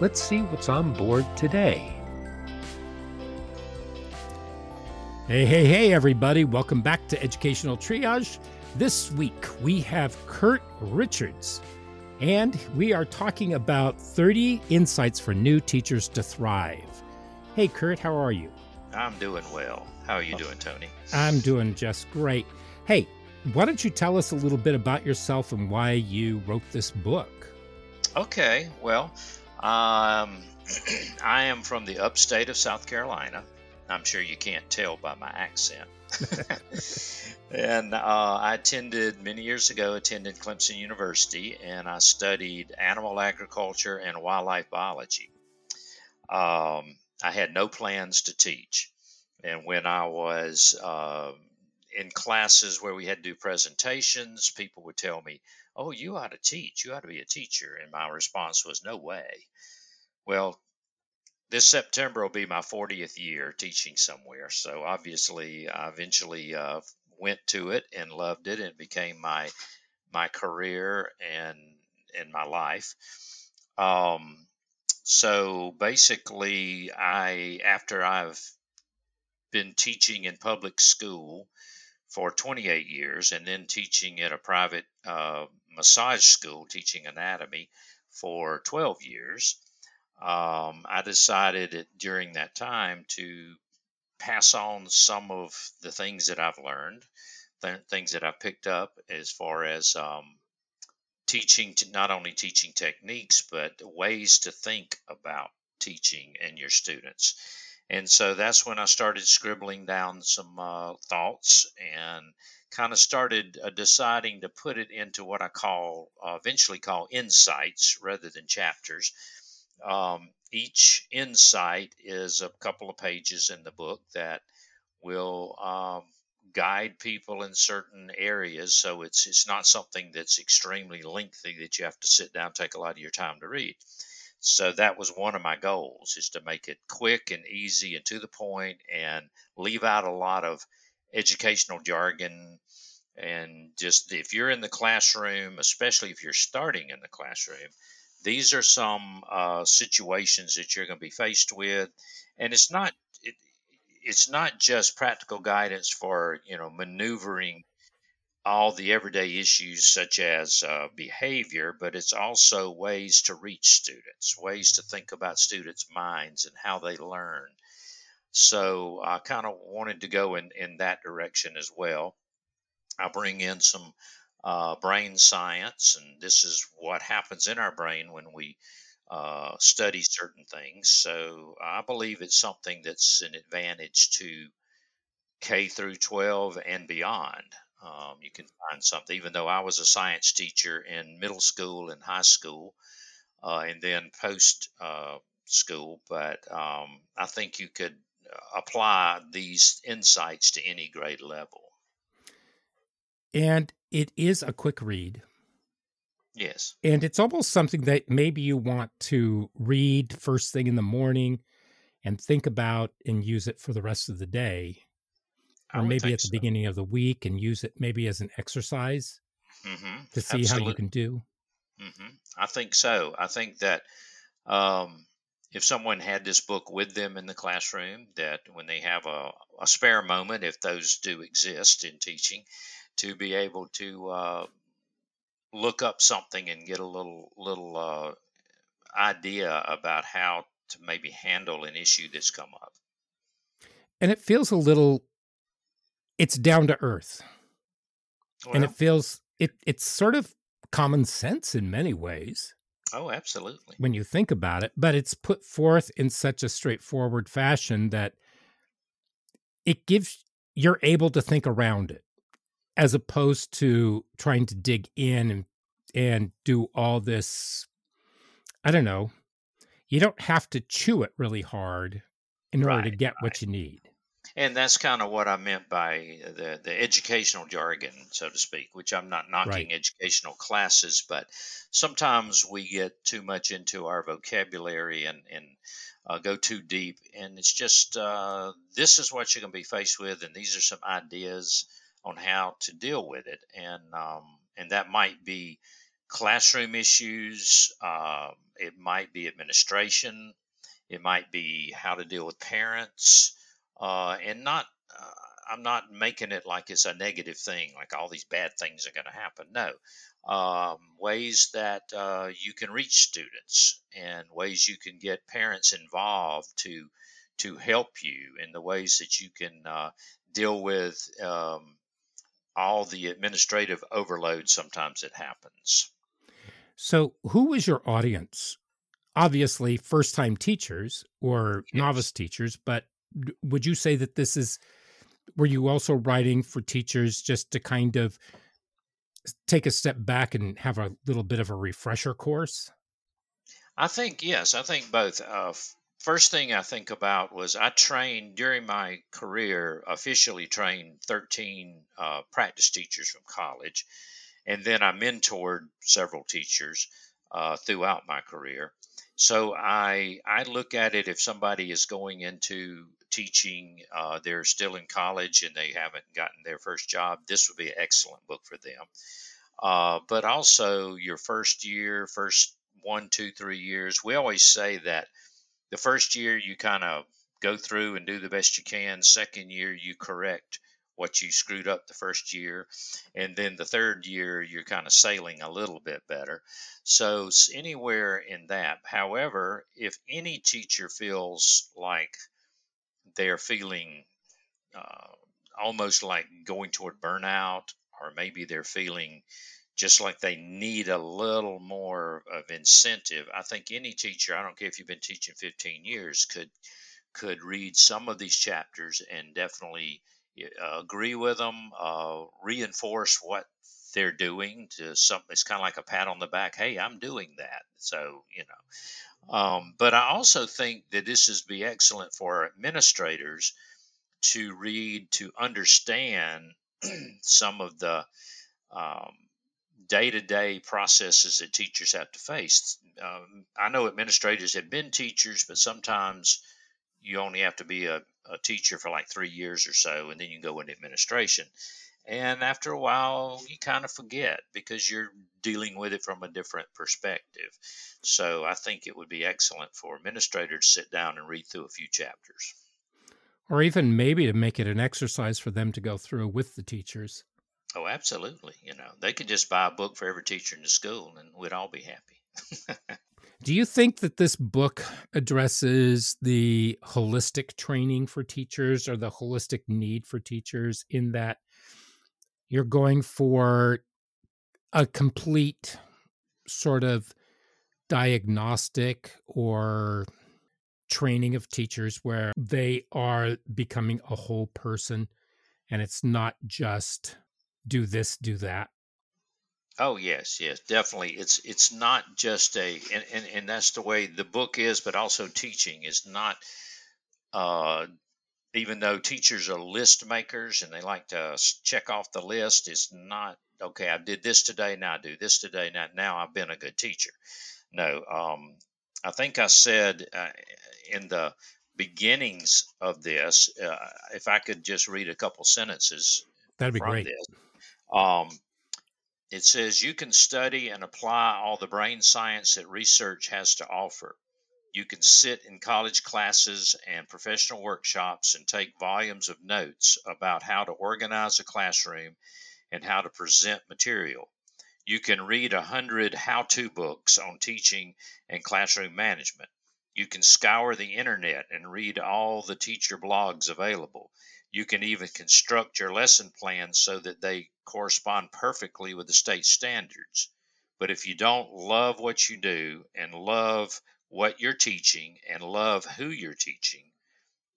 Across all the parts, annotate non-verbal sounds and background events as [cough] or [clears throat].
let's see what's on board today. Hey, hey, hey, everybody. Welcome back to Educational Triage. This week we have Curt Richards, and we are talking about 30 insights for new teachers to thrive. Hey, Curt, how are you? I'm doing well. How are you doing, Tony? I'm doing just great. Hey, why don't you tell us a little bit about yourself and why you wrote this book? Okay, well, um, I am from the upstate of South Carolina. I'm sure you can't tell by my accent. [laughs] and uh, I attended many years ago, attended Clemson University, and I studied animal agriculture and wildlife biology. Um, I had no plans to teach. And when I was uh, in classes where we had to do presentations, people would tell me, Oh, you ought to teach. You ought to be a teacher. And my response was, No way. Well, this September will be my 40th year teaching somewhere. So obviously, I eventually uh, went to it and loved it, and became my my career and in my life. Um, so basically, I after I've been teaching in public school for 28 years, and then teaching at a private uh, massage school, teaching anatomy for 12 years um, I decided during that time to pass on some of the things that I've learned, th- things that I've picked up as far as um, teaching, to not only teaching techniques, but ways to think about teaching and your students. And so that's when I started scribbling down some uh, thoughts and kind of started uh, deciding to put it into what I call, uh, eventually call insights rather than chapters um, each insight is a couple of pages in the book that will um, guide people in certain areas. So it's it's not something that's extremely lengthy that you have to sit down take a lot of your time to read. So that was one of my goals is to make it quick and easy and to the point and leave out a lot of educational jargon and just if you're in the classroom, especially if you're starting in the classroom, these are some uh, situations that you're going to be faced with, and it's not it, it's not just practical guidance for you know maneuvering all the everyday issues such as uh, behavior, but it's also ways to reach students, ways to think about students' minds and how they learn. So I kind of wanted to go in, in that direction as well. I bring in some uh, brain science, and this is what happens in our brain when we uh, study certain things. So I believe it's something that's an advantage to K through 12 and beyond. Um, you can find something, even though I was a science teacher in middle school and high school, uh, and then post uh, school. But um, I think you could apply these insights to any grade level. And it is a quick read. Yes. And it's almost something that maybe you want to read first thing in the morning and think about and use it for the rest of the day. Or maybe at the so. beginning of the week and use it maybe as an exercise mm-hmm. to see Absolutely. how you can do. hmm I think so. I think that um, if someone had this book with them in the classroom, that when they have a, a spare moment, if those do exist in teaching, to be able to uh, look up something and get a little little uh, idea about how to maybe handle an issue that's come up. And it feels a little it's down to earth. Well, and it feels it it's sort of common sense in many ways. Oh, absolutely. When you think about it, but it's put forth in such a straightforward fashion that it gives you're able to think around it as opposed to trying to dig in and and do all this I don't know. You don't have to chew it really hard in order to get right. what you need. And that's kind of what I meant by the, the educational jargon, so to speak, which I'm not knocking right. educational classes, but sometimes we get too much into our vocabulary and, and uh, go too deep. And it's just uh, this is what you're going to be faced with, and these are some ideas on how to deal with it. And, um, and that might be classroom issues, uh, it might be administration, it might be how to deal with parents uh, and not uh, I'm not making it like it's a negative thing, like all these bad things are going to happen. No, um, ways that uh, you can reach students and ways you can get parents involved to to help you in the ways that you can uh, deal with um, all the administrative overload sometimes it happens. So, who was your audience? Obviously, first time teachers or yes. novice teachers, but would you say that this is were you also writing for teachers just to kind of take a step back and have a little bit of a refresher course? I think yes i think both uh, first thing i think about was i trained during my career officially trained 13 uh, practice teachers from college and then i mentored several teachers uh, throughout my career so I I look at it if somebody is going into teaching, uh, they're still in college and they haven't gotten their first job. This would be an excellent book for them. Uh, but also your first year, first one, two, three years. We always say that the first year you kind of go through and do the best you can. Second year you correct what you screwed up the first year. And then the third year, you're kind of sailing a little bit better. So, anywhere in that. However, if any teacher feels like they're feeling uh, almost like going toward burnout, or maybe they're feeling just like they need a little more of incentive. I think any teacher, I don't care if you've been teaching 15 years, could could read some of these chapters and definitely uh, agree with them, uh, reinforce what they're doing to something. It's kind of like a pat on the back. Hey, I'm doing that. So you know. Um, but I also think that this is be excellent for administrators to read to understand [clears throat] some of the day to day processes that teachers have to face. Um, I know administrators have been teachers, but sometimes you only have to be a, a teacher for like three years or so, and then you go into administration. And after a while, you kind of forget because you're dealing with it from a different perspective. So I think it would be excellent for administrators to sit down and read through a few chapters. Or even maybe to make it an exercise for them to go through with the teachers. Oh, absolutely. You know, they could just buy a book for every teacher in the school and we'd all be happy. [laughs] Do you think that this book addresses the holistic training for teachers or the holistic need for teachers in that you're going for a complete sort of diagnostic or training of teachers where they are becoming a whole person and it's not just do this, do that? Oh yes, yes, definitely. It's it's not just a and, and, and that's the way the book is, but also teaching is not uh even though teachers are list makers and they like to check off the list, it's not okay. I did this today, now I do this today. Now, now I've been a good teacher. No, um, I think I said uh, in the beginnings of this, uh, if I could just read a couple sentences. That'd be great. This, um, it says you can study and apply all the brain science that research has to offer. You can sit in college classes and professional workshops and take volumes of notes about how to organize a classroom and how to present material. You can read a hundred how to books on teaching and classroom management. You can scour the internet and read all the teacher blogs available. You can even construct your lesson plans so that they correspond perfectly with the state standards. But if you don't love what you do and love what you're teaching and love who you're teaching,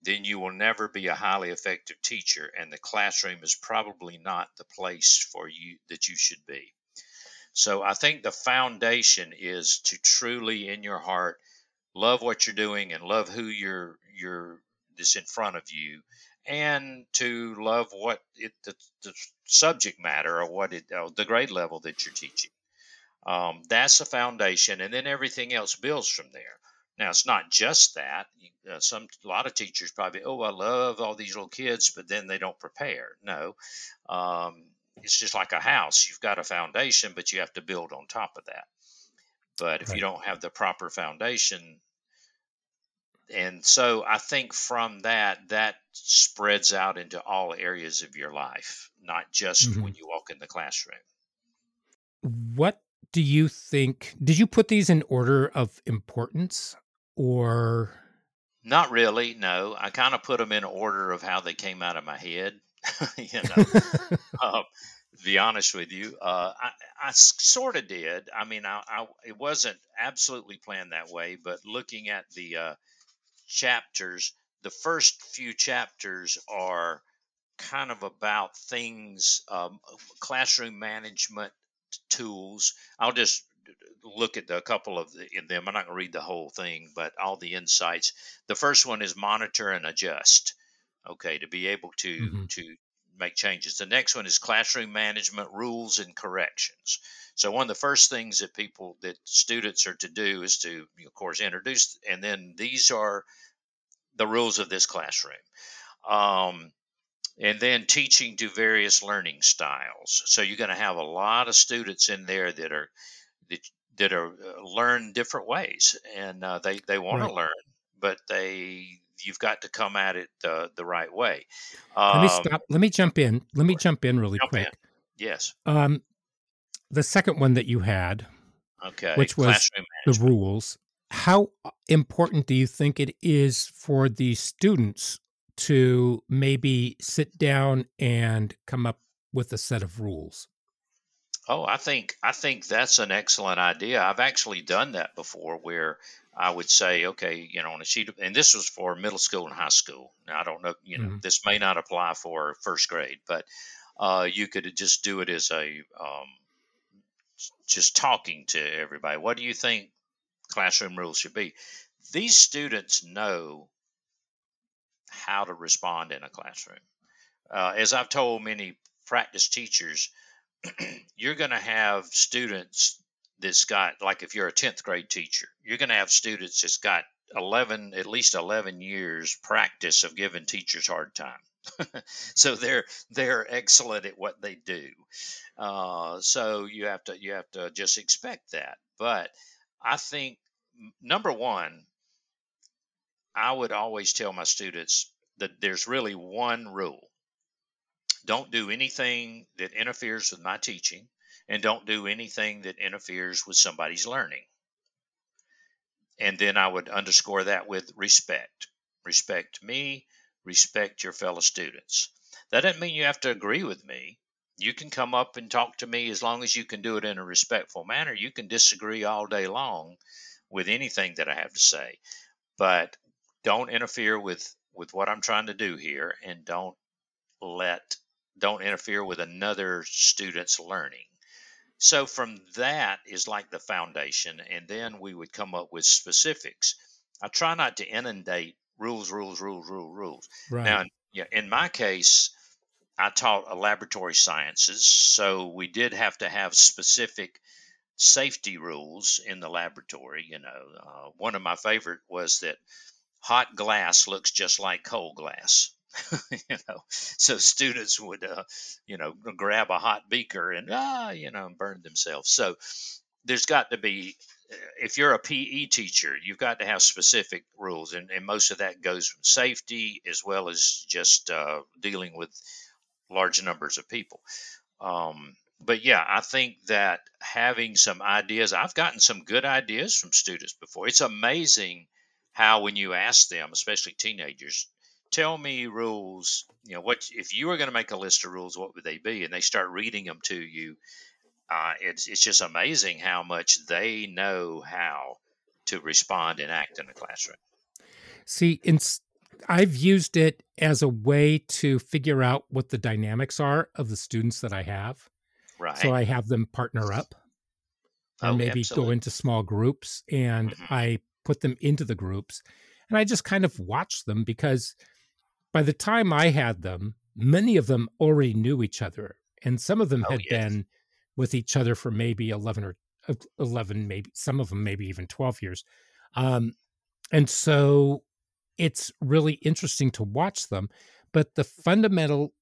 then you will never be a highly effective teacher, and the classroom is probably not the place for you that you should be. So I think the foundation is to truly, in your heart, love what you're doing and love who you're you're this in front of you and to love what it, the, the subject matter or what it uh, the grade level that you're teaching. Um, that's the foundation, and then everything else builds from there. Now it's not just that. Uh, some a lot of teachers probably, oh, I love all these little kids, but then they don't prepare. No, um, it's just like a house. You've got a foundation, but you have to build on top of that. But if right. you don't have the proper foundation, and so I think from that, that spreads out into all areas of your life, not just mm-hmm. when you walk in the classroom. What do you think? Did you put these in order of importance or? Not really. No, I kind of put them in order of how they came out of my head. [laughs] you know, [laughs] to be honest with you, uh, I, I sort of did. I mean, I, I, it wasn't absolutely planned that way, but looking at the uh, chapters, the first few chapters are kind of about things, um, classroom management tools. I'll just look at a couple of the, them. I'm not going to read the whole thing, but all the insights. The first one is monitor and adjust. Okay, to be able to mm-hmm. to make changes. The next one is classroom management rules and corrections. So one of the first things that people that students are to do is to of course introduce and then these are the rules of this classroom. Um, and then teaching to various learning styles. So you're going to have a lot of students in there that are that, that are uh, learn different ways, and uh, they they want right. to learn, but they you've got to come at it the the right way. Um, Let me um, stop. Let me jump in. Let me jump in really jump quick. In. Yes. Um, the second one that you had, okay, which was the rules. How important do you think it is for the students to maybe sit down and come up with a set of rules? Oh, I think I think that's an excellent idea. I've actually done that before, where I would say, okay, you know, on a sheet, of, and this was for middle school and high school. Now I don't know, you know, mm-hmm. this may not apply for first grade, but uh, you could just do it as a um, just talking to everybody. What do you think classroom rules should be? These students know how to respond in a classroom. Uh, as I've told many practice teachers, [clears throat] you're going to have students that's got, like if you're a 10th grade teacher, you're going to have students that's got 11, at least 11 years practice of giving teachers hard time. [laughs] so they're they're excellent at what they do. Uh, so you have to you have to just expect that. But I think number one, I would always tell my students that there's really one rule don't do anything that interferes with my teaching, and don't do anything that interferes with somebody's learning. And then I would underscore that with respect. Respect me, respect your fellow students. That doesn't mean you have to agree with me. You can come up and talk to me as long as you can do it in a respectful manner. You can disagree all day long with anything that I have to say. But don't interfere with with what I'm trying to do here and don't let don't interfere with another student's learning. So from that is like the foundation and then we would come up with specifics. I try not to inundate rules rules rules rules rules. Right. Now yeah, in my case I taught a laboratory sciences, so we did have to have specific safety rules in the laboratory. You know, uh, one of my favorite was that hot glass looks just like cold glass. [laughs] you know, so students would, uh, you know, grab a hot beaker and ah, you know, burn themselves. So there's got to be, uh, if you're a PE teacher, you've got to have specific rules, and, and most of that goes from safety as well as just uh, dealing with large numbers of people. Um, but yeah, I think that having some ideas, I've gotten some good ideas from students before. It's amazing how when you ask them, especially teenagers, tell me rules. You know, what if you were going to make a list of rules? What would they be? And they start reading them to you. Uh, it's it's just amazing how much they know how to respond and act in the classroom. See, in, I've used it as a way to figure out what the dynamics are of the students that I have. Right. So I have them partner up or Oh, maybe absolutely. go into small groups and Mhm. I put them into the groups and I just kind of watch them because by the time I had them, many of them already knew each other and some of them Oh, had yes. been with each other for maybe 11 or uh, 11 maybe some of them maybe even 12 years. Um and so it's really interesting to watch them but the fundamental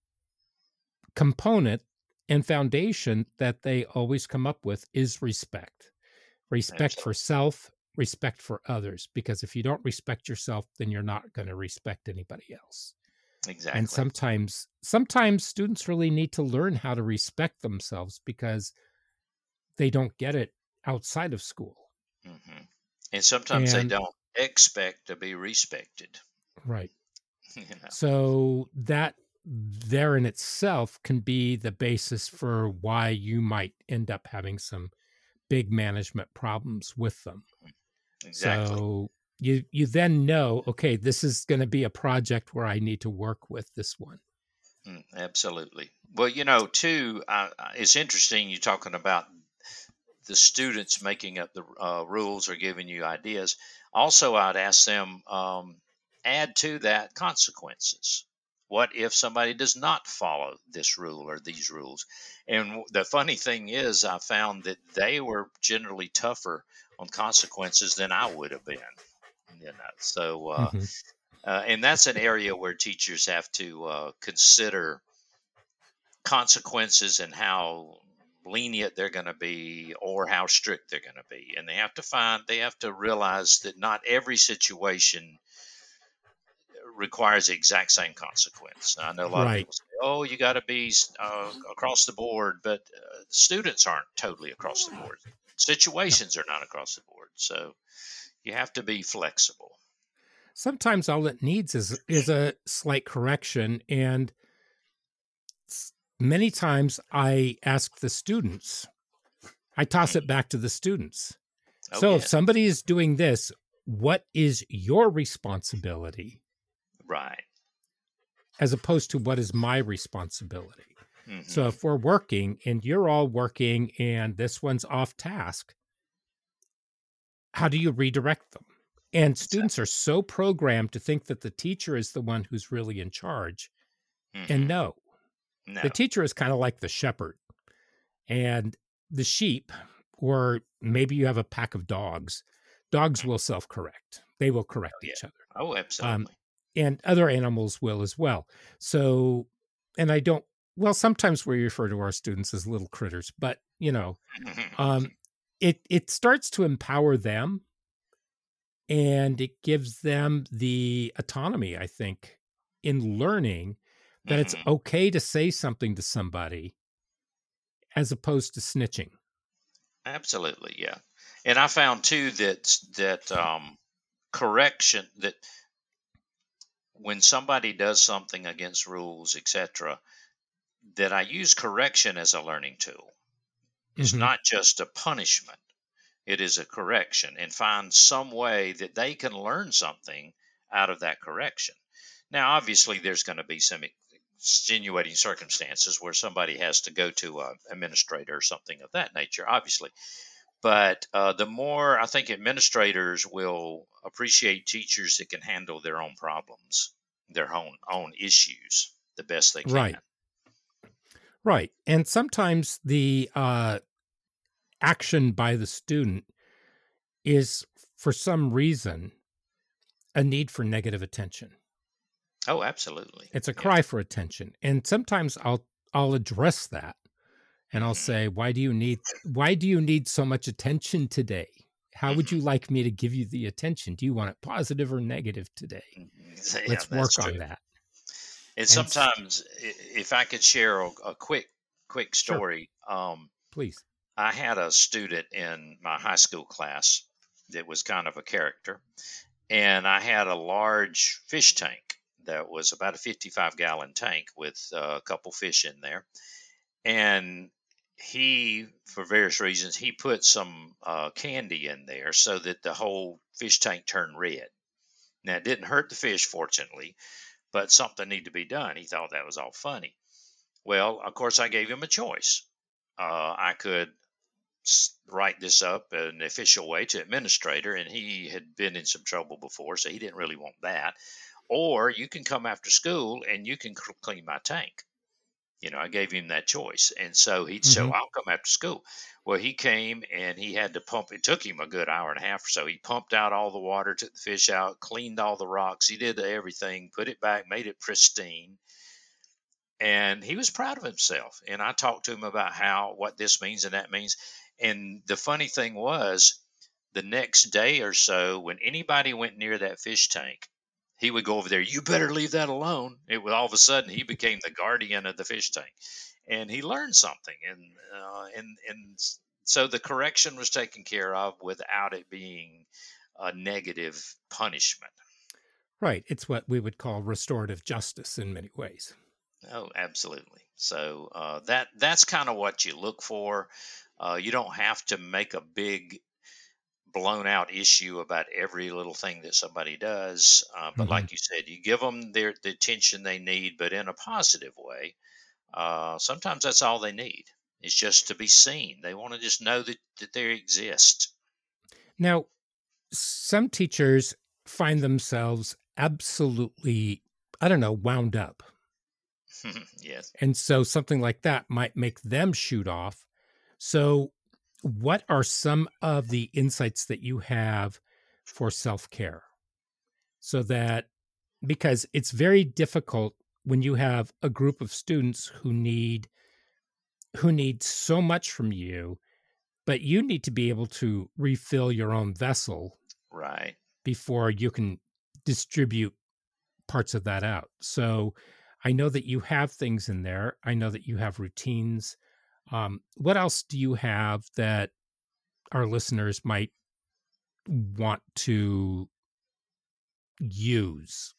component and foundation that they always come up with is respect respect for self respect for others because if you don't respect yourself then you're not going to respect anybody else Exactly. and sometimes sometimes students really need to learn how to respect themselves because they don't get it outside of school hmm And sometimes And- they don't expect to be respected. right [laughs] You know. So that there in itself can be the basis for why you might end up having some big management problems with them. Exactly. So you you then know, okay, this is going to be a project where I need to work with this one. Mm, absolutely. Well, you know, too, uh, it's interesting you're talking about the students making up the uh, rules or giving you ideas. Also, I'd ask them um, add to that consequences. What if somebody does not follow this rule or these rules? And the funny thing is, I found that they were generally tougher on consequences than I would have been. You know, so uh, Mhm. uh, and that's an area where teachers have to uh, consider consequences and how lenient they're going to be or how strict they're going to be. And they have to find they have to realize that not every situation requires the exact same consequence. I know a lot of people say oh you got to be uh, across the board but uh, students aren't totally across the board. Situations are not across the board. So you have to be flexible Sometimes all it needs is is a slight correction and many times I ask the students. I toss it back to the students. oh, so yeah. if somebody is doing this, what is your responsibility right as opposed to what is my responsibility? Mhm. So if we're working and you're all working and this one's off task, how do you redirect them? And students are so programmed to think that the teacher is the one who's really in charge. Mhm. And no, no the teacher is kind of like the shepherd. And the sheep, or maybe you have a pack of dogs, dogs will self correct. They will correct yeah. each other. oh absolutely and other animals will as well. So, and I don't, well, sometimes we refer to our students as little critters, but you know, [laughs] um, it it starts to empower them, and it gives them the autonomy. I think in learning that it's Mhm. okay to say something to somebody, as opposed to snitching. Absolutely, yeah. And I found too that that um, correction that when somebody does something against rules, etc., that I use correction as a learning tool. Mhm. not just a punishment; it is a correction, and find some way that they can learn something out of that correction. Now, obviously, there's going to be some extenuating circumstances where somebody has to go to an administrator or something of that nature, obviously. But uh, the more I think administrators will appreciate teachers that can handle their own problems, their own own issues the best they can. Right. Right. And sometimes the uh, action by the student is, for some reason, a need for negative attention. Oh, absolutely. It's a Yeah. cry for attention. And sometimes I'll I'll address that and I'll Mhm. say, why do you need why do you need so much attention today? How would Mhm. you like me to give you the attention? Do you want it positive or negative today? [laughs] Yeah, Let's work that's on that. And sometimes, if I could share a, a quick quick Sure. story, um, Please. I had a student in my high school class that was kind of a character, and I had a large fish tank that was about a 55 gallon tank with uh, a couple fish in there. And he, for various reasons, he put some uh, candy in there so that the whole fish tank turned red. Now, it didn't hurt the fish, fortunately, but something needed to be done. He thought that was all funny. Well, of course, I gave him a choice. Uh, I could write this up an official way to administrator, and he had been in some trouble before, so he didn't really want that. Or you can come after school and you can clean my tank. You know, I gave him that choice, and so he'd mm-hmm. say, "I'll come after school." Well, he came and he had to pump. It took him a good hour and a half or so. He pumped out all the water, took the fish out, cleaned all the rocks. He did everything, put it back, made it pristine and he was proud of himself and i talked to him about how what this means and that means and the funny thing was, the next day or so, when anybody went near that fish tank, he would go over there. You better leave that alone. It was all of a sudden he became the guardian of the fish tank, and he learned something. And uh, and and so the correction was taken care of without it being a negative punishment. Right. It's what we would call restorative justice in many ways. Oh, absolutely. So uh, that that's kind of what you look for. Uh, you don't have to make a big blown out issue about every little thing that somebody does. Uh, but mm-hmm. like you said, you give them their, the attention they need, but in a positive way. Uh, sometimes that's all they need. It's just to be seen. They want to just know that, that they exist. Now, some teachers find themselves absolutely, I don't know, wound up. [laughs] yes. And so something like that might make them shoot off so, what are some of the insights that you have for self care? So that, because it's very difficult when you have a group of students who need who need so much from you but you need to be able to refill your own vessel right. before you can distribute parts of that out. So i know that you have things in there. I know that you have routines um, what else do you have that our listeners might want to use?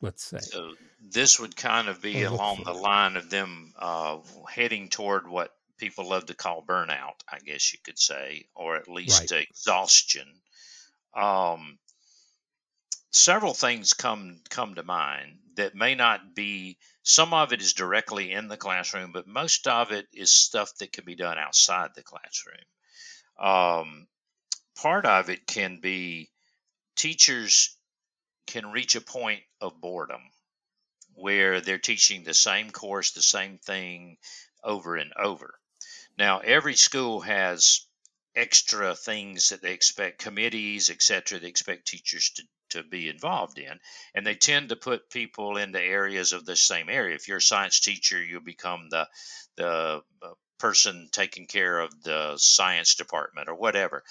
Let's say. So this would kind of be along the line of them uh, heading toward what people love to call burnout, I guess you could say, or at least right. exhaustion. Um, several things come come to mind that may not be some of it is directly in the classroom but most of it is stuff that can be done outside the classroom. Um, part of it can be teachers can reach a point of boredom where they're teaching the same course the same thing over and over. Now every school has extra things that they expect committees etc they expect teachers to to be involved in. And they tend to put people into areas of the same area. If you're a science teacher, you become the the uh, person taking care of the science department or whatever.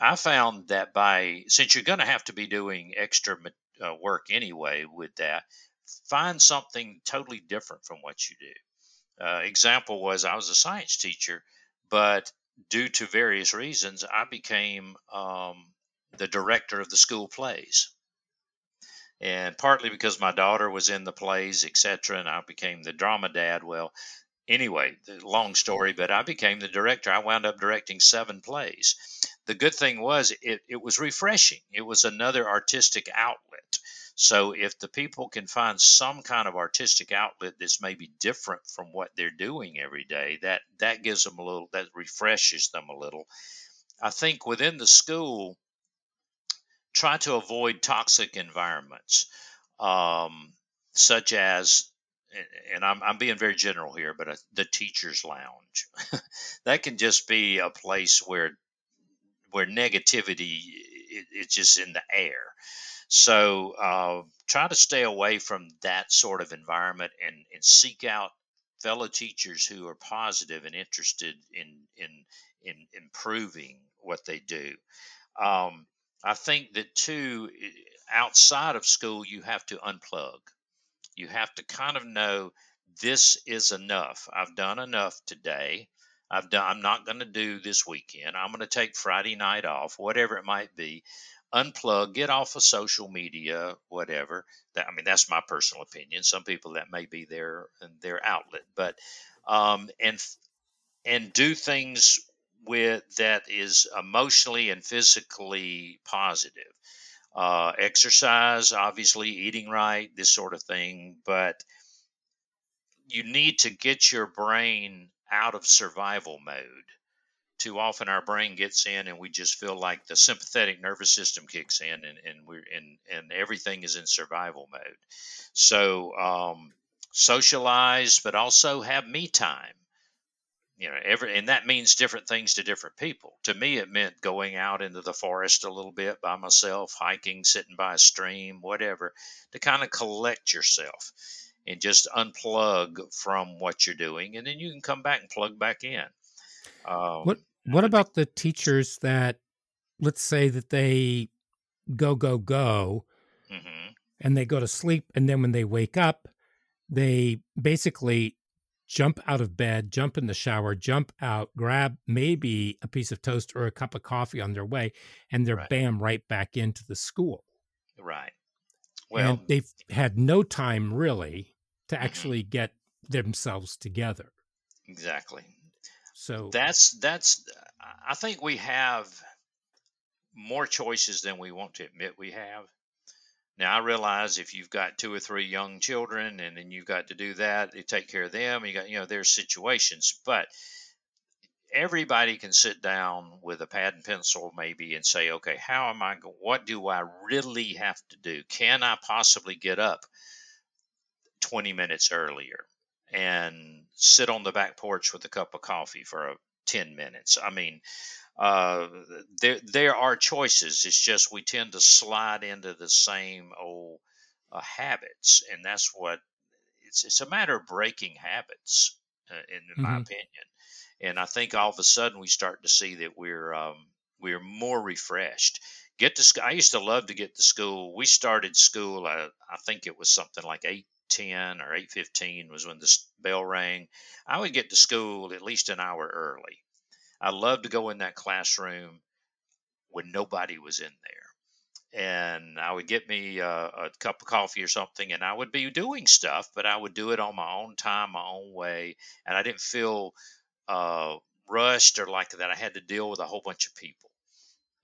I found that by since you're going to have to be doing extra uh, work anyway with that, find something totally different from what you do. Uh, example was I was a science teacher, but due to various reasons, I became um, the director of the school plays. And partly because my daughter was in the plays, etc., and I became the drama dad. Well, anyway, long story, but I became the director. I wound up directing seven plays. The good thing was it, it was refreshing. It was another artistic outlet. So if the people can find some kind of artistic outlet that's maybe different from what they're doing every day, that that gives them a little that refreshes them a little. I think within the school, try to avoid toxic environments, um, such as, and I'm, I'm being very general here, but a, the teacher's lounge. [laughs] that can just be a place where where negativity it, it's just in the air. So uh, try to stay away from that sort of environment and, and seek out fellow teachers who are positive and interested in in in improving what they do. Um, I think that too, outside of school, you have to unplug. You have to kind of know this is enough. I've done enough today. I've done. I'm not going to do this weekend. I'm going to take Friday night off, whatever it might be. unplug, get off of social media, whatever. That I mean, that's my personal opinion. Some people that may be their their outlet, but um, and and do things with that is emotionally and physically positive. Uh, exercise, obviously, eating right, this sort of thing, but you need to get your brain out of survival mode. Too often our brain gets in and we just feel like the sympathetic nervous system kicks in and, and we're in and everything is in survival mode. So um, socialize, but also have me time you know every and that means different things to different people to me it meant going out into the forest a little bit by myself hiking sitting by a stream whatever to kind of collect yourself and just unplug from what you're doing and then you can come back and plug back in um, what what about the teachers that let's say that they go go go mm-hmm. and they go to sleep and then when they wake up they basically jump out of bed, jump in the shower, jump out, grab maybe a piece of toast or a cup of coffee on their way, and they're right. bam right back into the school. Right. Well, and they've had no time really to mm-hmm. actually get themselves together. Exactly. So that's that's I think we have more choices than we want to admit we have. Now I realize if you've got two or three young children and then you've got to do that, you take care of them. You got you know there's situations, but everybody can sit down with a pad and pencil maybe and say, okay, how am I? What do I really have to do? Can I possibly get up 20 minutes earlier and sit on the back porch with a cup of coffee for a 10 minutes? I mean, uh, there there are choices. It's just we tend to slide into the same old uh, habits, and that's what it's. It's a matter of breaking habits, uh, in, in mm-hmm. my opinion. And I think all of a sudden we start to see that we're um, we're more refreshed. Get to I used to love to get to school. We started school. Uh, I think it was something like eight ten or eight fifteen was when the bell rang. I would get to school at least an hour early I loved to go in that classroom when nobody was in there. And I would get me a, a cup of coffee or something, and I would be doing stuff, but I would do it on my own time, my own way. And I didn't feel uh, rushed or like that I had to deal with a whole bunch of people.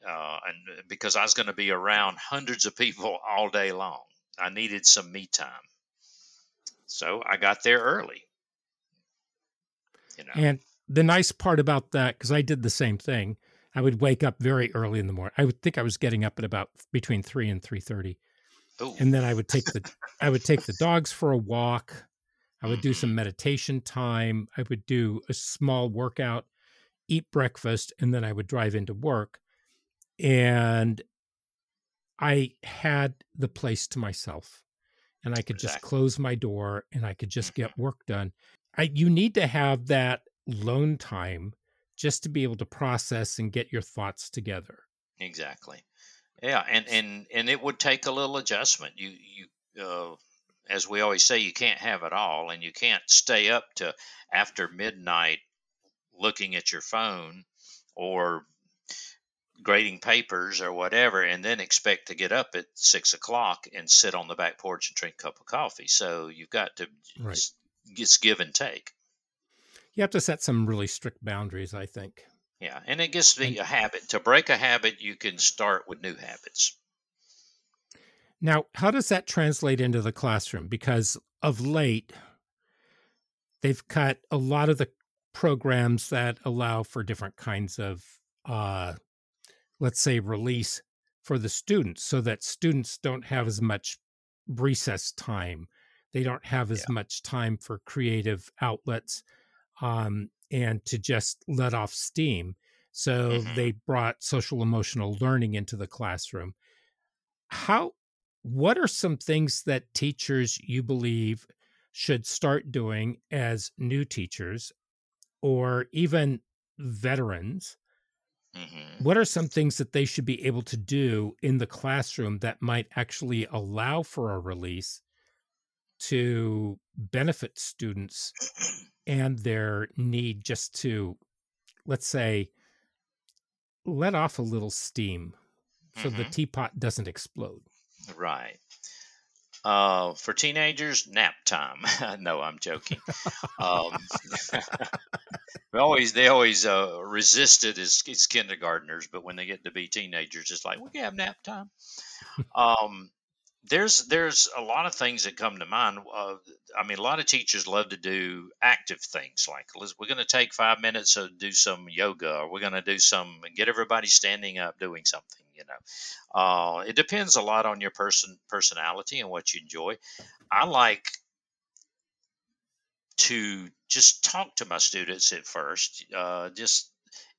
Uh, and because I was going to be around hundreds of people [laughs] all day long, I needed some me time. So I got there early. You know. And the nice part about that, because I did the same thing, I would wake up very early in the morning. I would think I was getting up at about between three and three thirty, and then I would take the I would take the [laughs] dogs for a walk. I would do some mm-hmm. meditation time. I would do a small workout, eat breakfast, and then I would drive into work. And I had the place to myself, and I could exactly. just close my door and I could just get mm-hmm. work done. I you need to have that lone time just to be able to process and get your thoughts together. Exactly. Yeah, and and and it would take a little adjustment. You you uh, as we always say, you can't have it all, and you can't stay up to after midnight looking at your phone or grading papers or whatever, and then expect to get up at six o'clock and sit on the back porch and drink a cup of coffee. So you've got to right. it's give and take you have to set some really strict boundaries, I think. Yeah, and it gets to be a habit. To break a habit, you can start with new habits. Now, how does that translate into the classroom? Because of late, they've cut a lot of the programs that allow for different kinds of, uh, let's say, release for the students so that students don't have as much recess time. They don't have as yeah. much time for creative outlets um, and to just let off steam. So mm-hmm. they brought social emotional learning into the classroom. How, what are some things that teachers you believe should start doing as new teachers or even veterans? Mm-hmm. What are some things that they should be able to do in the classroom that might actually allow for a release to benefit students and their need just to, let's say, let off a little steam. so mm-hmm. the teapot doesn't explode. Right. Uh, for teenagers, nap time. [laughs] no, I'm joking. um, [laughs] they always they always uh, resist it as, as kindergartners, but when they get to be teenagers, it's like we can have nap time. [laughs] Um, there's there's a lot of things that come to mind. Uh, I mean, a lot of teachers love to do active things like we're going to take five minutes to do some yoga, or we're going to do some get everybody standing up doing something. You know, uh, it depends a lot on your person personality and what you enjoy. I like to just talk to my students at first, uh, just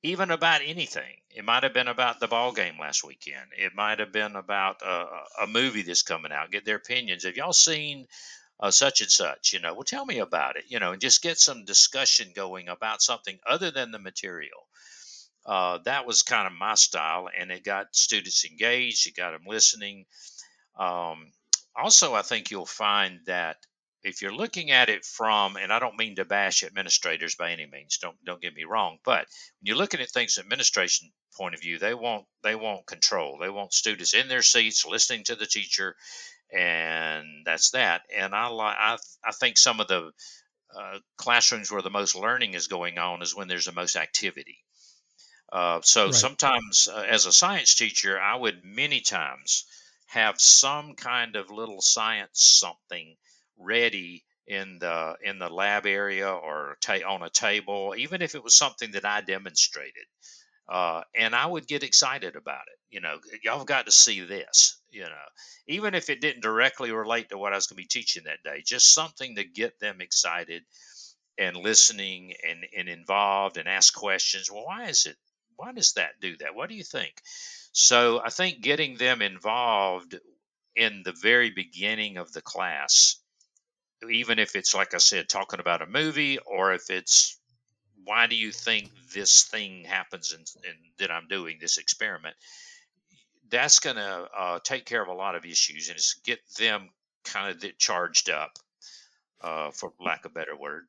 even about anything. It might have been about the ball game last weekend. It might have been about a, a movie that's coming out. Get their opinions. Have y'all seen uh, such and such? You know, well, tell me about it. You know, and just get some discussion going about something other than the material. Uh, that was kind of my style, and it got students engaged. It got them listening. Um, also, I think you'll find that if you're looking at it from, and I don't mean to bash administrators by any means, don't don't get me wrong, but when you're looking at things administration point of view, they want they want control. They want students in their seats listening to the teacher, and that's that. And I I I think some of the uh, classrooms where the most learning is going on is when there's the most activity. Uh, so right. sometimes, uh, as a science teacher, I would many times have some kind of little science something ready in the in the lab area or ta- on a table, even if it was something that I demonstrated. Uh, and I would get excited about it. You know, y'all got to see this. You know, even if it didn't directly relate to what I was going to be teaching that day, just something to get them excited and listening and, and involved and ask questions. Well, why is it? Why does that do that? What do you think? So I think getting them involved in the very beginning of the class even if it's like I said, talking about a movie, or if it's why do you think this thing happens and, that I'm doing this experiment, that's going to uh, take care of a lot of issues and it's get them kind of charged up, uh, for lack of a better word.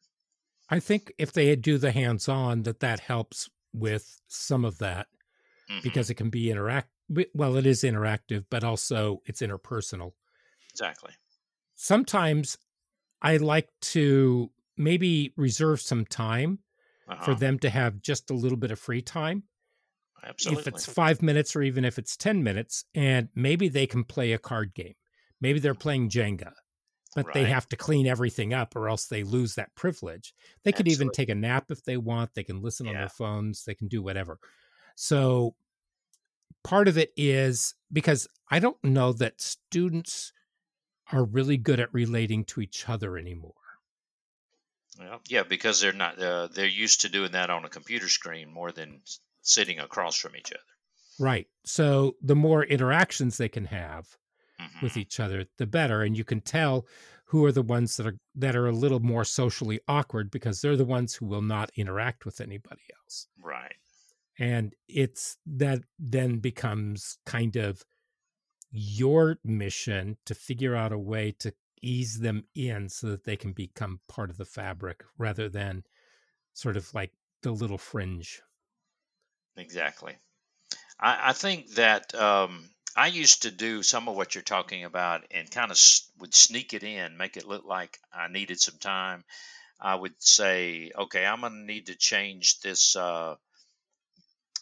I think if they do the hands-on, that that helps with some of that mm-hmm. because it can be interact. Well, it is interactive, but also it's interpersonal. Exactly. Sometimes I like to maybe reserve some time uh-huh. for them to have just a little bit of free time. Absolutely. If it's five minutes or even if it's 10 minutes, and maybe they can play a card game. Maybe they're playing Jenga, but right. they have to clean everything up or else they lose that privilege. They could even take a nap if they want. They can listen yeah. on their phones. They can do whatever. So part of it is because I don't know that students are really good at relating to each other anymore. Well, yeah, because they're not uh, they're used to doing that on a computer screen more than sitting across from each other. Right. So the more interactions they can have mm-hmm. with each other, the better, and you can tell who are the ones that are that are a little more socially awkward because they're the ones who will not interact with anybody else. Right. And it's that then becomes kind of your mission to figure out a way to ease them in so that they can become part of the fabric rather than sort of like the little fringe. Exactly. I, I think that um, I used to do some of what you're talking about and kind of would sneak it in, make it look like I needed some time. I would say, okay, I'm going to need to change this. Uh,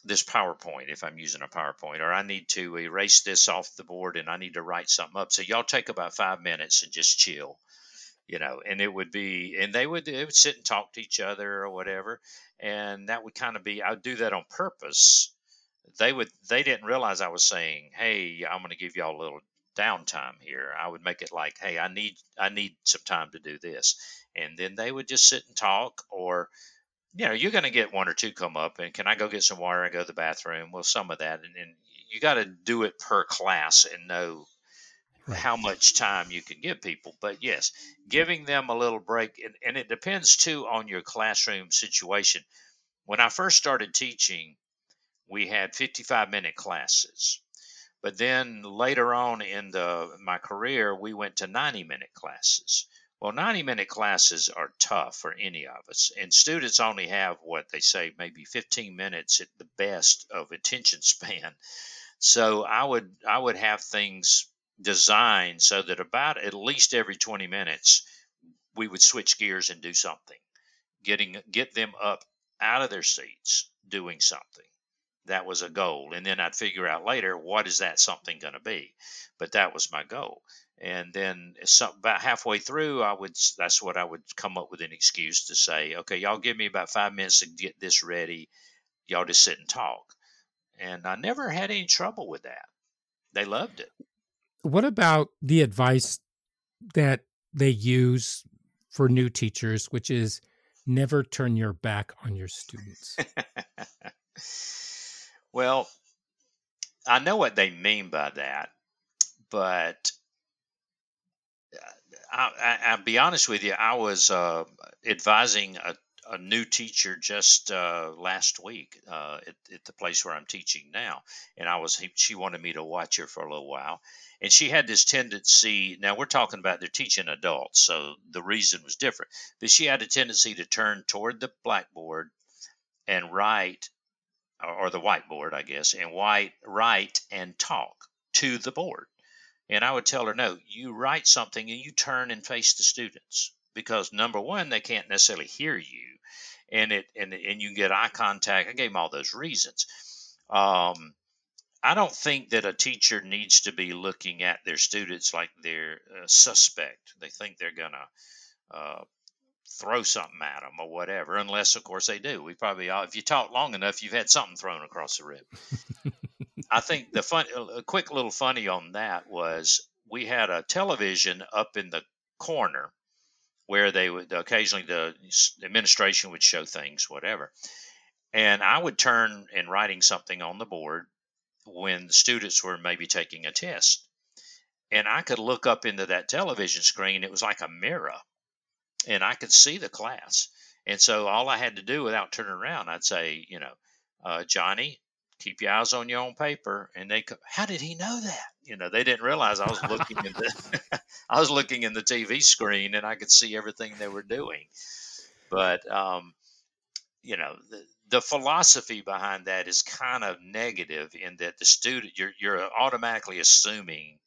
this PowerPoint if I'm using a PowerPoint, or I need to erase this off the board and I need to write something up. So y'all take about five minutes and just chill, you know, and it would be, and they would, they would sit and talk to each other or whatever. And that would kind of be, I would do that on purpose. They would, they didn't realize I was saying, Hey, I'm going to give y'all a little downtime here. I would make it like, Hey, I need, I need some time to do this. And then they would just sit and talk or, you know, you're going to get one or two come up and can I go get some water and go to the bathroom? Well, some of that. And, and you got to do it per class and know right. how much time you can give people. But yes, giving them a little break. And, and it depends too on your classroom situation. When I first started teaching, we had 55 minute classes. But then later on in the my career, we went to 90 minute classes. Well, 90 minute classes are tough for any of us, and students only have what they say maybe 15 minutes at the best of attention [laughs] span. So I would I would have things designed so that about at least every 20 minutes we would switch gears and do something, getting get them up out of their seats doing something. That was a goal, and then I'd figure out later what is that something going to be. But that was my goal, and then some, about halfway through, I would that's what I would come up with an excuse to say, okay, y'all give me about five minutes to get this ready. Y'all just sit and talk, and I never had any trouble with that. They loved it. What about the advice that they use for new teachers, which is never turn your back on your students? [laughs] well, I know what they mean by that, but I, will be honest with you. I was uh, advising a, a, new teacher just uh, last week uh, at, at, the place where I'm teaching now, and I was she wanted me to watch her for a little while, and she had this tendency. Now we're talking about they're teaching adults, so the reason was different, but she had a tendency to turn toward the blackboard and write, or the whiteboard, I guess, and white write and talk to the board and I would tell her, no, you write something and you turn and face the students because number one, they can't necessarily hear you, and it and and you get eye contact. I gave them all those reasons. Um, I don't think that a teacher needs to be looking at their students like they're a suspect. They think they're gonna uh, throw something at them or whatever, unless of course they do. We probably all, if you talk long enough, you've had something thrown across the rib. [laughs] I think the fun, a quick little funny on that was we had a television up in the corner where they would occasionally the administration would show things, whatever. And I would turn and writing something on the board when the students were maybe taking a test. And I could look up into that television screen. It was like a mirror, and I could see the class. And so all I had to do without turning around, I'd say, you know, uh, Johnny, keep your eyes on your own paper. And they, go, how did he know that? You know, they didn't realize I was looking in the, [laughs] I was looking in the TV screen and I could see everything they were doing. But, um, you know, the, the philosophy behind that is kind of negative in that the student, you're, you're automatically assuming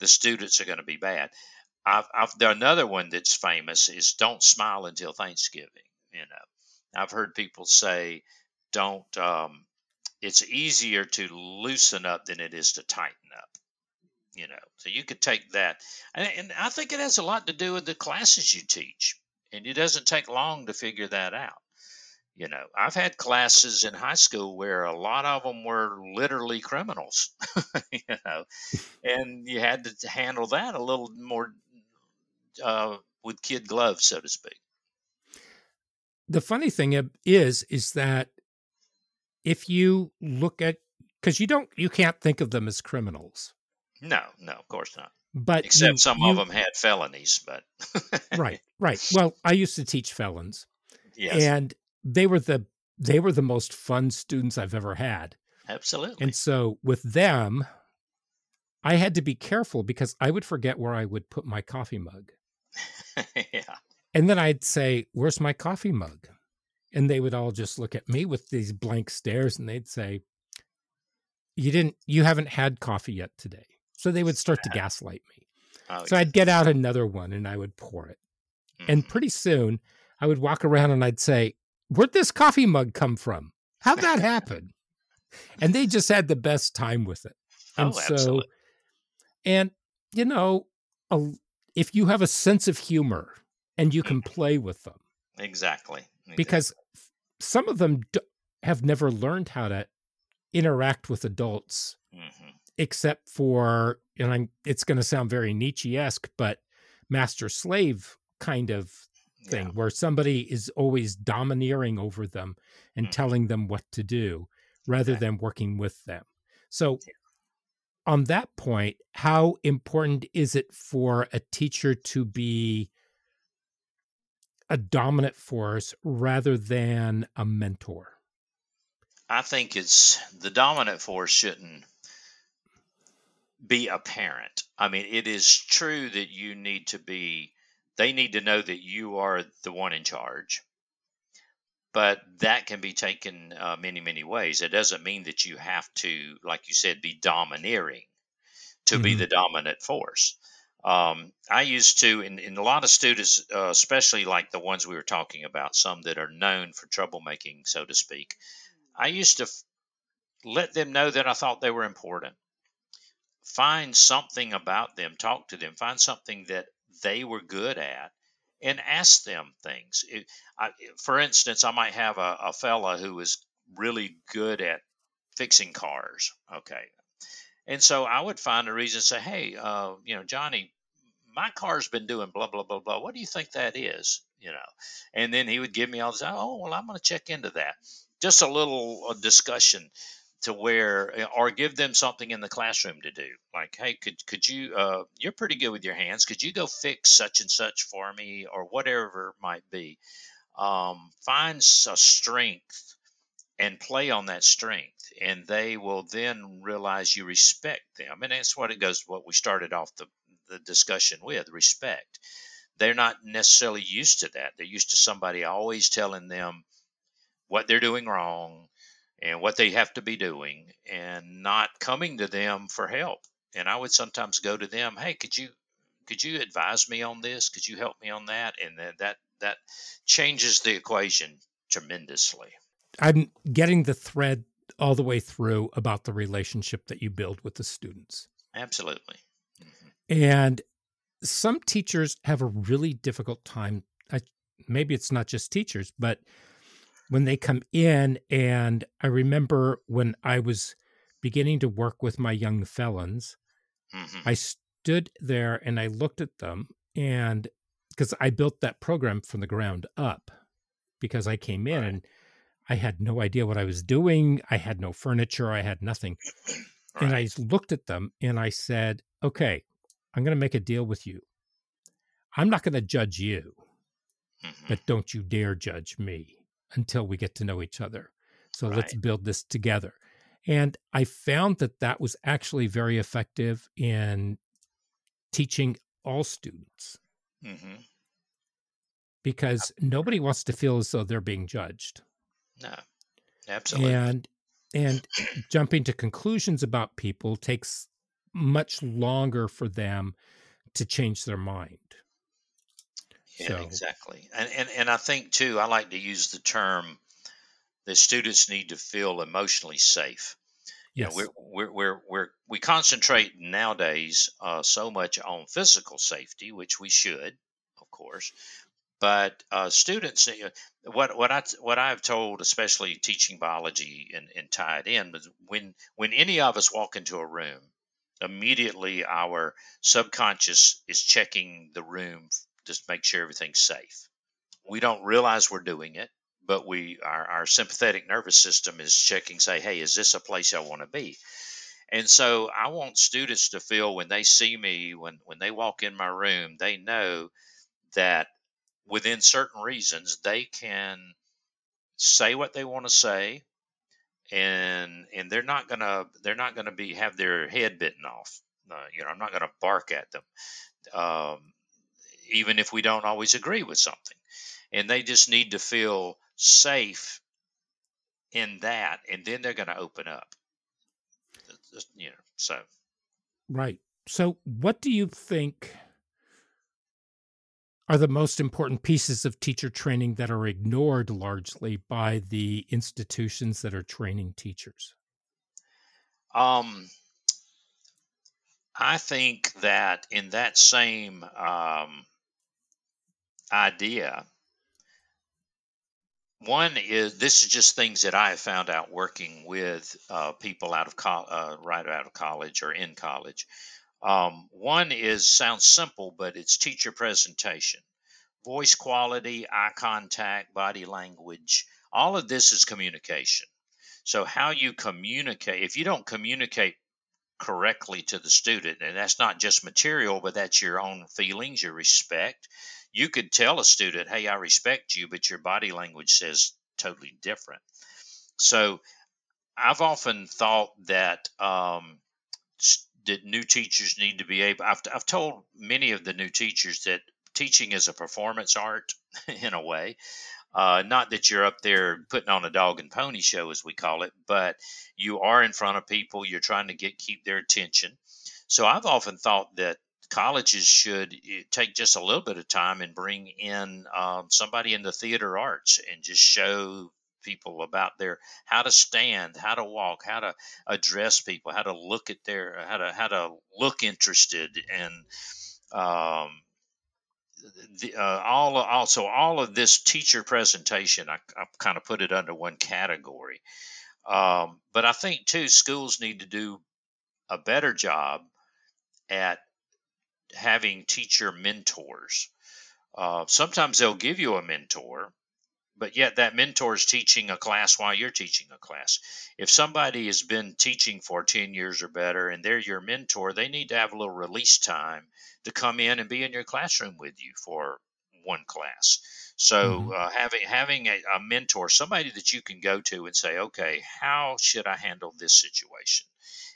the students are going to be bad. I've, I've another one that's famous is don't smile until Thanksgiving. You know, I've heard people say, don't um, it's easier to loosen up than it is to tighten up you know. So you could take that. And, and, i think it has a lot to do with the classes you teach and it doesn't take long to figure that out you know. I've had classes in high school where a lot of them were literally criminals [laughs] you know. And you had to handle that a little more uh, with kid gloves so to speak. The funny thing is is that if you look at because you don't you can't think of them as criminals. No no of course not. But except you, some you, of them had felonies but right [laughs] right. Well i used to teach felons yes. and they were the they were the most fun students i've ever had. Absolutely. and so with them i had to be careful because i would forget where i would put my coffee mug [laughs] yeah. And then i'd say where's my coffee mug? And they would all just look at me with these blank stares and they'd say you didn't you haven't had coffee yet today. So they would start to gaslight me. Oh, so yeah. i'd get out another one and i would pour it. Mm-hmm. and pretty soon i would walk around and i'd say where'd this coffee mug come from? How'd that happen? And they just had the best time with it. [laughs] And oh, so and you know a, if you have a sense of humor and you can mm-hmm. play with them exactly because some of them d- have never learned how to interact with adults mm-hmm. except for and I'm it's going to sound very Nietzsche-esque but master slave kind of thing yeah. where somebody is always domineering over them and mm-hmm. telling them what to do rather okay. than working with them. So on that point, how important is it for a teacher to be a dominant force rather than a mentor? I think it's the dominant force shouldn't be a parent. I mean, it is true that you need to be, they need to know that you are the one in charge. But that can be taken uh, many many ways. It doesn't mean that you have to like you said be domineering to mm-hmm. be the dominant force. Um, i used to in, in a lot of students uh, especially like the ones we were talking about some that are known for troublemaking so to speak i used to f- let them know that i thought they were important. Find something about them talk to them find something that they were good at and ask them things. It, I, for instance, I might have a, a fella who is really good at fixing cars. Okay. And so I would find a reason to say, hey, uh, you know, Johnny, my car's been doing blah, blah, blah, blah. What do you think that is? You know, and then he would give me all this, oh, well, I'm going to check into that. Just a little uh, discussion to where eh, or give them something in the classroom to do. Like hey could could you uh, you're pretty good with your hands. Could you go fix such and such for me or whatever it might be. Um, find a strength and play on that strength and they will then realize you respect them. And that's what it goes what we started off the, the discussion with respect. They're not necessarily used to that. They're used to somebody always telling them what they're doing wrong and what they have to be doing and not coming to them for help. And I would sometimes go to them, "Hey, could you could you advise me on this? Could you help me on that?" And then that that changes the equation tremendously. I'm getting the thread all the way through about the relationship that you build with the students. Absolutely. Mm-hmm. And some teachers have a really difficult time. I, maybe it's not just teachers, but when they come in. And I remember when I was beginning to work with my young felons, mm-hmm. I stood there and I looked at them and because I built that program from the ground up because I came in right. and I had no idea what I was doing. I had no furniture. I had nothing. [clears throat] Right. And I looked at them and I said, okay, I'm going to make a deal with you. I'm not going to judge you, mm-hmm. but don't you dare judge me until we get to know each other. So right. let's build this together. And I found that that was actually very effective in teaching all students. Mm-hmm. Because nobody wants to feel as though they're being judged. No, absolutely. And and jumping to conclusions about people takes much longer for them to change their mind. Yeah, so. exactly. And, and and I think too, I like to use the term that students need to feel emotionally safe. Yes. You know, we're, we're, we're, we're, we concentrate nowadays uh, so much on physical safety, which we should, of course. But uh, students, what what I what I've told, especially teaching biology and, and tied in, was when when any of us walk into a room, immediately our subconscious is checking the room just make sure everything's safe. We don't realize we're doing it, but we our, our sympathetic nervous system is checking, say, hey, is this a place I want to be? And so I want students to feel when they see me, when when they walk in my room, they know that within certain reasons they can say what they want to say and and they're not gonna they're not gonna be have their head bitten off uh, you know i'm not gonna bark at them um, even if we don't always agree with something. And they just need to feel safe in that, and then they're going to open up. You know, so. Right. So, what do you think are the most important pieces of teacher training that are ignored largely by the institutions that are training teachers? Um, I think that in that same um, idea. One is this is just things that I have found out working with uh, people out of co- uh, right out of college or in college. Um, one is sounds simple, but it's teacher presentation, voice quality, eye contact, body language. All of this is communication. So how you communicate, if you don't communicate correctly to the student, and that's not just material, but that's your own feelings, your respect, you could tell a student, hey, I respect you, but your body language says totally different. So I've often thought that um, that new teachers need to be able. I've, I've told many of the new teachers that teaching is a performance art [laughs] in a way. Uh, not that you're up there putting on a dog and pony show, as we call it, but you are in front of people. You're trying to get keep their attention. So I've often thought that colleges should eh, take just a little bit of time and bring in um, somebody in the theater arts and just show people about their how to stand, how to walk, how to address people, how to look at their how to how to look interested and um, the, uh, all also all of this teacher presentation. I, I kind of put it under one category, um, but I think too schools need to do a better job at having teacher mentors. Uh, sometimes they'll give you a mentor, but yet that mentor is teaching a class while you're teaching a class. If somebody has been teaching for 10 years or better and they're your mentor, they need to have a little release time to come in and be in your classroom with you for one class. So mm-hmm. uh, having having a, a mentor, somebody that you can go to and say, okay, how should I handle this situation?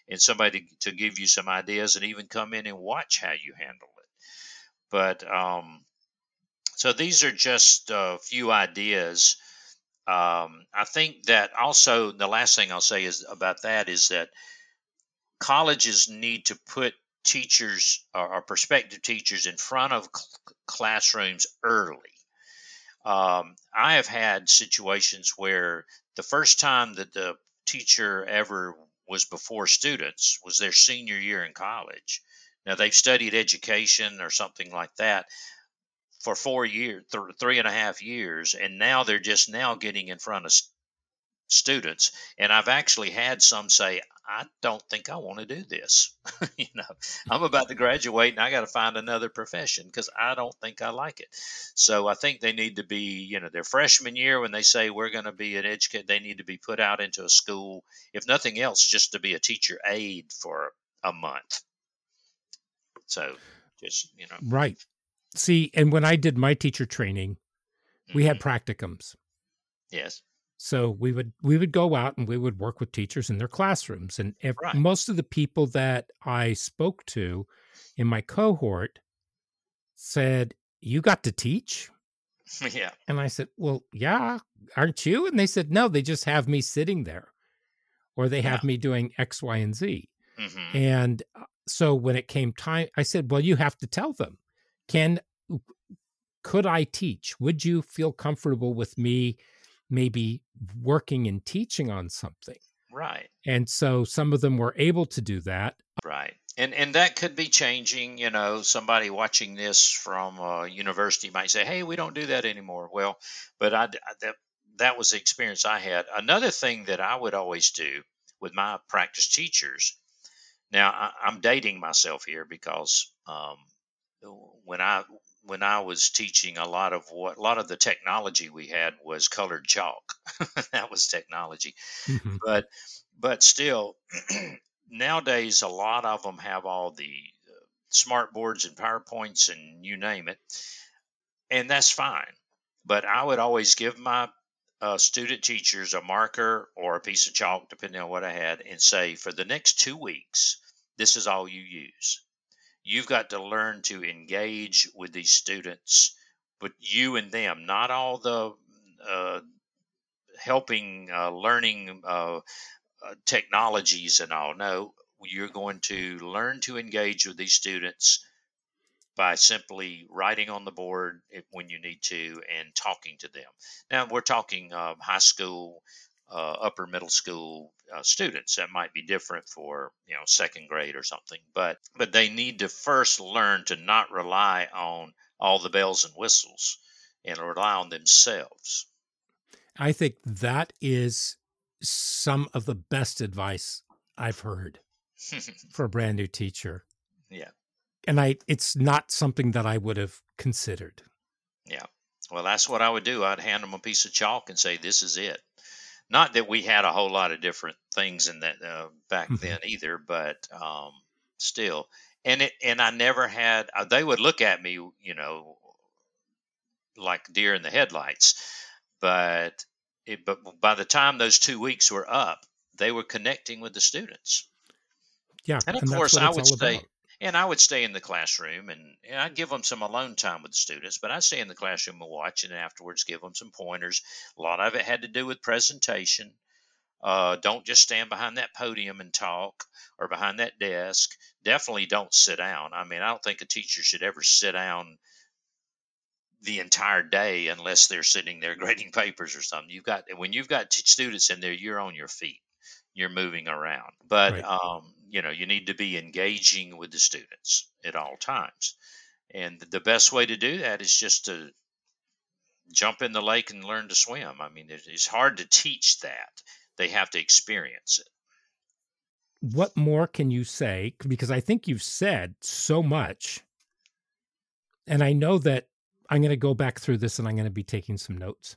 And somebody to, give you some ideas and even come in and watch how you handle it. But um, so these are just a few ideas. Um, I think that also the last thing I'll say is about that is that colleges need to put teachers or, or prospective teachers in front of cl- classrooms early. Um, I have had situations where the first time that the teacher ever was before students, was their senior year in college. Now they've studied education or something like that for four years, th- three and a half years, and now they're just now getting in front of students. And I've actually had some say, I don't think I want to do this. [laughs] you know, I'm about to graduate and I got to find another profession because I don't think I like it. So I think they need to be, you know, their freshman year when they say we're going to be an educator, they need to be put out into a school, if nothing else, just to be a teacher aide for a month. So just, you know. Right. See, and when I did my teacher training, we mm-hmm. had practicums. Yes. So we would we would go out and we would work with teachers in their classrooms, and if, right. most of the people that I spoke to in my cohort said, "You got to teach." [laughs] Yeah. And I said, "Well, yeah, aren't you?" And they said, "No, they just have me sitting there, or they have yeah. me doing X, Y, and Z." Mm-hmm. And uh, so when it came time, I said, "Well, you have to tell them. Can could I teach? Would you feel comfortable with me?" Maybe working and teaching on something. Right. And so some of them were able to do that. Right. And and that could be changing, you know, somebody watching this from a university might say, "Hey, we don't do that anymore." Well, but I, that that was the experience I had. Another thing that I would always do with my practice teachers. Now, I, am dating myself here because um, when I when I was teaching, a lot of what a lot of the technology we had was colored chalk. [laughs] that was technology, mm-hmm. but but still, [clears throat] nowadays a lot of them have all the uh, smart boards and powerpoints and you name it, and that's fine. But I would always give my uh, student teachers a marker or a piece of chalk, depending on what I had, and say, for the next two weeks, this is all you use you've got to learn to engage with these students, but you and them, not all the uh, helping uh, learning uh, uh, technologies and all. No, you're going to learn to engage with these students by simply writing on the board when you need to and talking to them. Now, we're talking um, high school, uh, upper middle school uh, students. That might be different for you know second grade or something, but but they need to first learn to not rely on all the bells and whistles and rely on themselves. I think that is some of the best advice I've heard [laughs] for a brand new teacher. Yeah. And I it's not something that I would have considered. Yeah. Well, that's what I would do. I'd hand them a piece of chalk and say, "This is it." Not that we had a whole lot of different things in that uh, back mm-hmm. then either, but um, still, and it and I never had. Uh, they would look at me, you know, like deer in the headlights, but it, but by the time those two weeks were up, they were connecting with the students. Yeah, and of and course, I would say, about. And I would stay in the classroom and, and I'd give them some alone time with the students, but I'd stay in the classroom and watch and afterwards give them some pointers. A lot of it had to do with presentation. Uh, don't just stand behind that podium and talk or behind that desk. Definitely don't sit down. I mean, I don't think a teacher should ever sit down the entire day unless they're sitting there [laughs] grading papers or something. You've got when you've got t- students in there, you're on your feet, you're moving around. But right. um, you know, you need to be engaging with the students at all times, and the best way to do that is just to jump in the lake and learn to swim. I mean, it's hard to teach that; they have to experience it. What more can you say? Because I think you've said so much. And I know that I'm going to go back through this and I'm going to be taking some notes.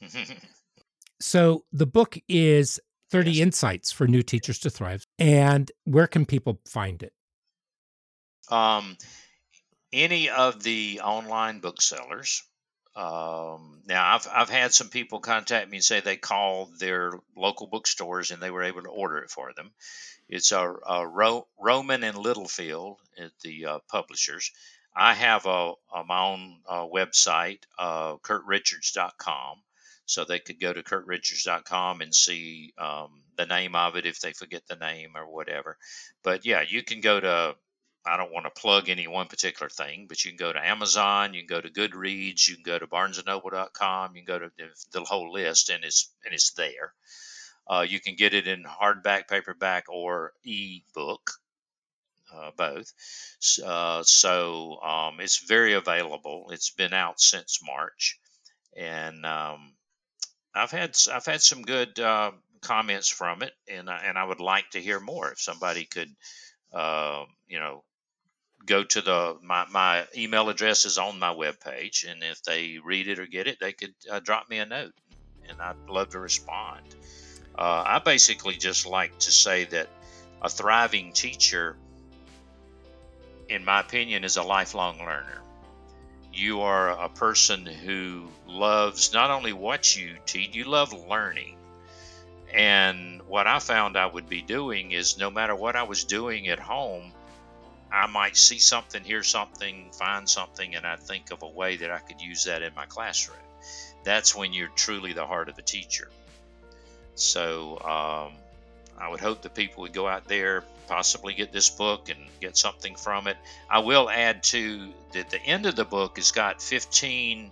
[laughs] so the book is 30 yes. Insights for New Teachers to Thrive. And where can people find it? Um, any of the online booksellers. Um, now, I've, I've had some people contact me and say they called their local bookstores and they were able to order it for them. It's a, a Ro- Rowman and Littlefield at the uh, publishers. I have a, a my own uh, website, uh, curtrichards.com. So they could go to curtrichards.com and see um, the name of it if they forget the name or whatever. But yeah, you can go to, I don't want to plug any one particular thing, but you can go to Amazon, you can go to Goodreads, you can go to barnesandnoble.com, you can go to the, whole list and it's, and it's there. Uh, you can get it in hardback, paperback, or e-book uh, both. Uh, so um, it's very available. It's been out since March, and um, I've had I've had some good uh, comments from it, and and I would like to hear more. If somebody could, uh, you know, go to the my, my email address is on my webpage, and if they read it or get it, they could uh, drop me a note, and I'd love to respond. Uh, I basically just like to say that a thriving teacher in my opinion, is a lifelong learner. You are a person who loves not only what you teach, you love learning. And what I found I would be doing is no matter what I was doing at home, I might see something, hear something, find something, and I think of a way that I could use that in my classroom. That's when you're truly the heart of a teacher. So um, I would hope that people would go out there, possibly get this book and get something from it. I will add to that the end of the book has got 15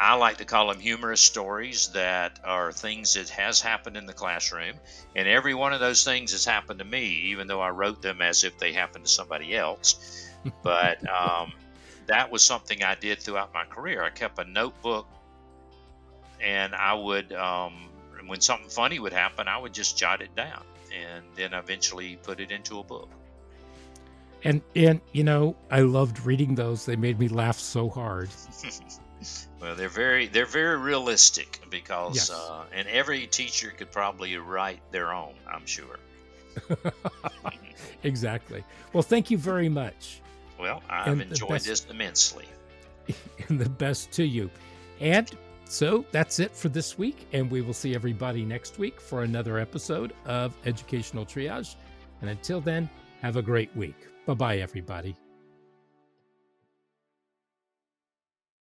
I like to call them humorous stories that are things that has happened in the classroom and every one of those things has happened to me even though I wrote them as if they happened to somebody else. [laughs] But um, that was something I did throughout my career. I kept a notebook and I would um, when something funny would happen I would just jot it down and then eventually put it into a book. And and you know, I loved reading those. They made me laugh so hard. [laughs] well, they're very they're very realistic because yes. uh, and every teacher could probably write their own. I'm sure. [laughs] exactly. Well, thank you very much. Well, I've and enjoyed best, this immensely. [laughs] And the best to you. And so that's it for this week, and we will see everybody next week for another episode of Educational Triage. And until then, have a great week. Bye bye, everybody.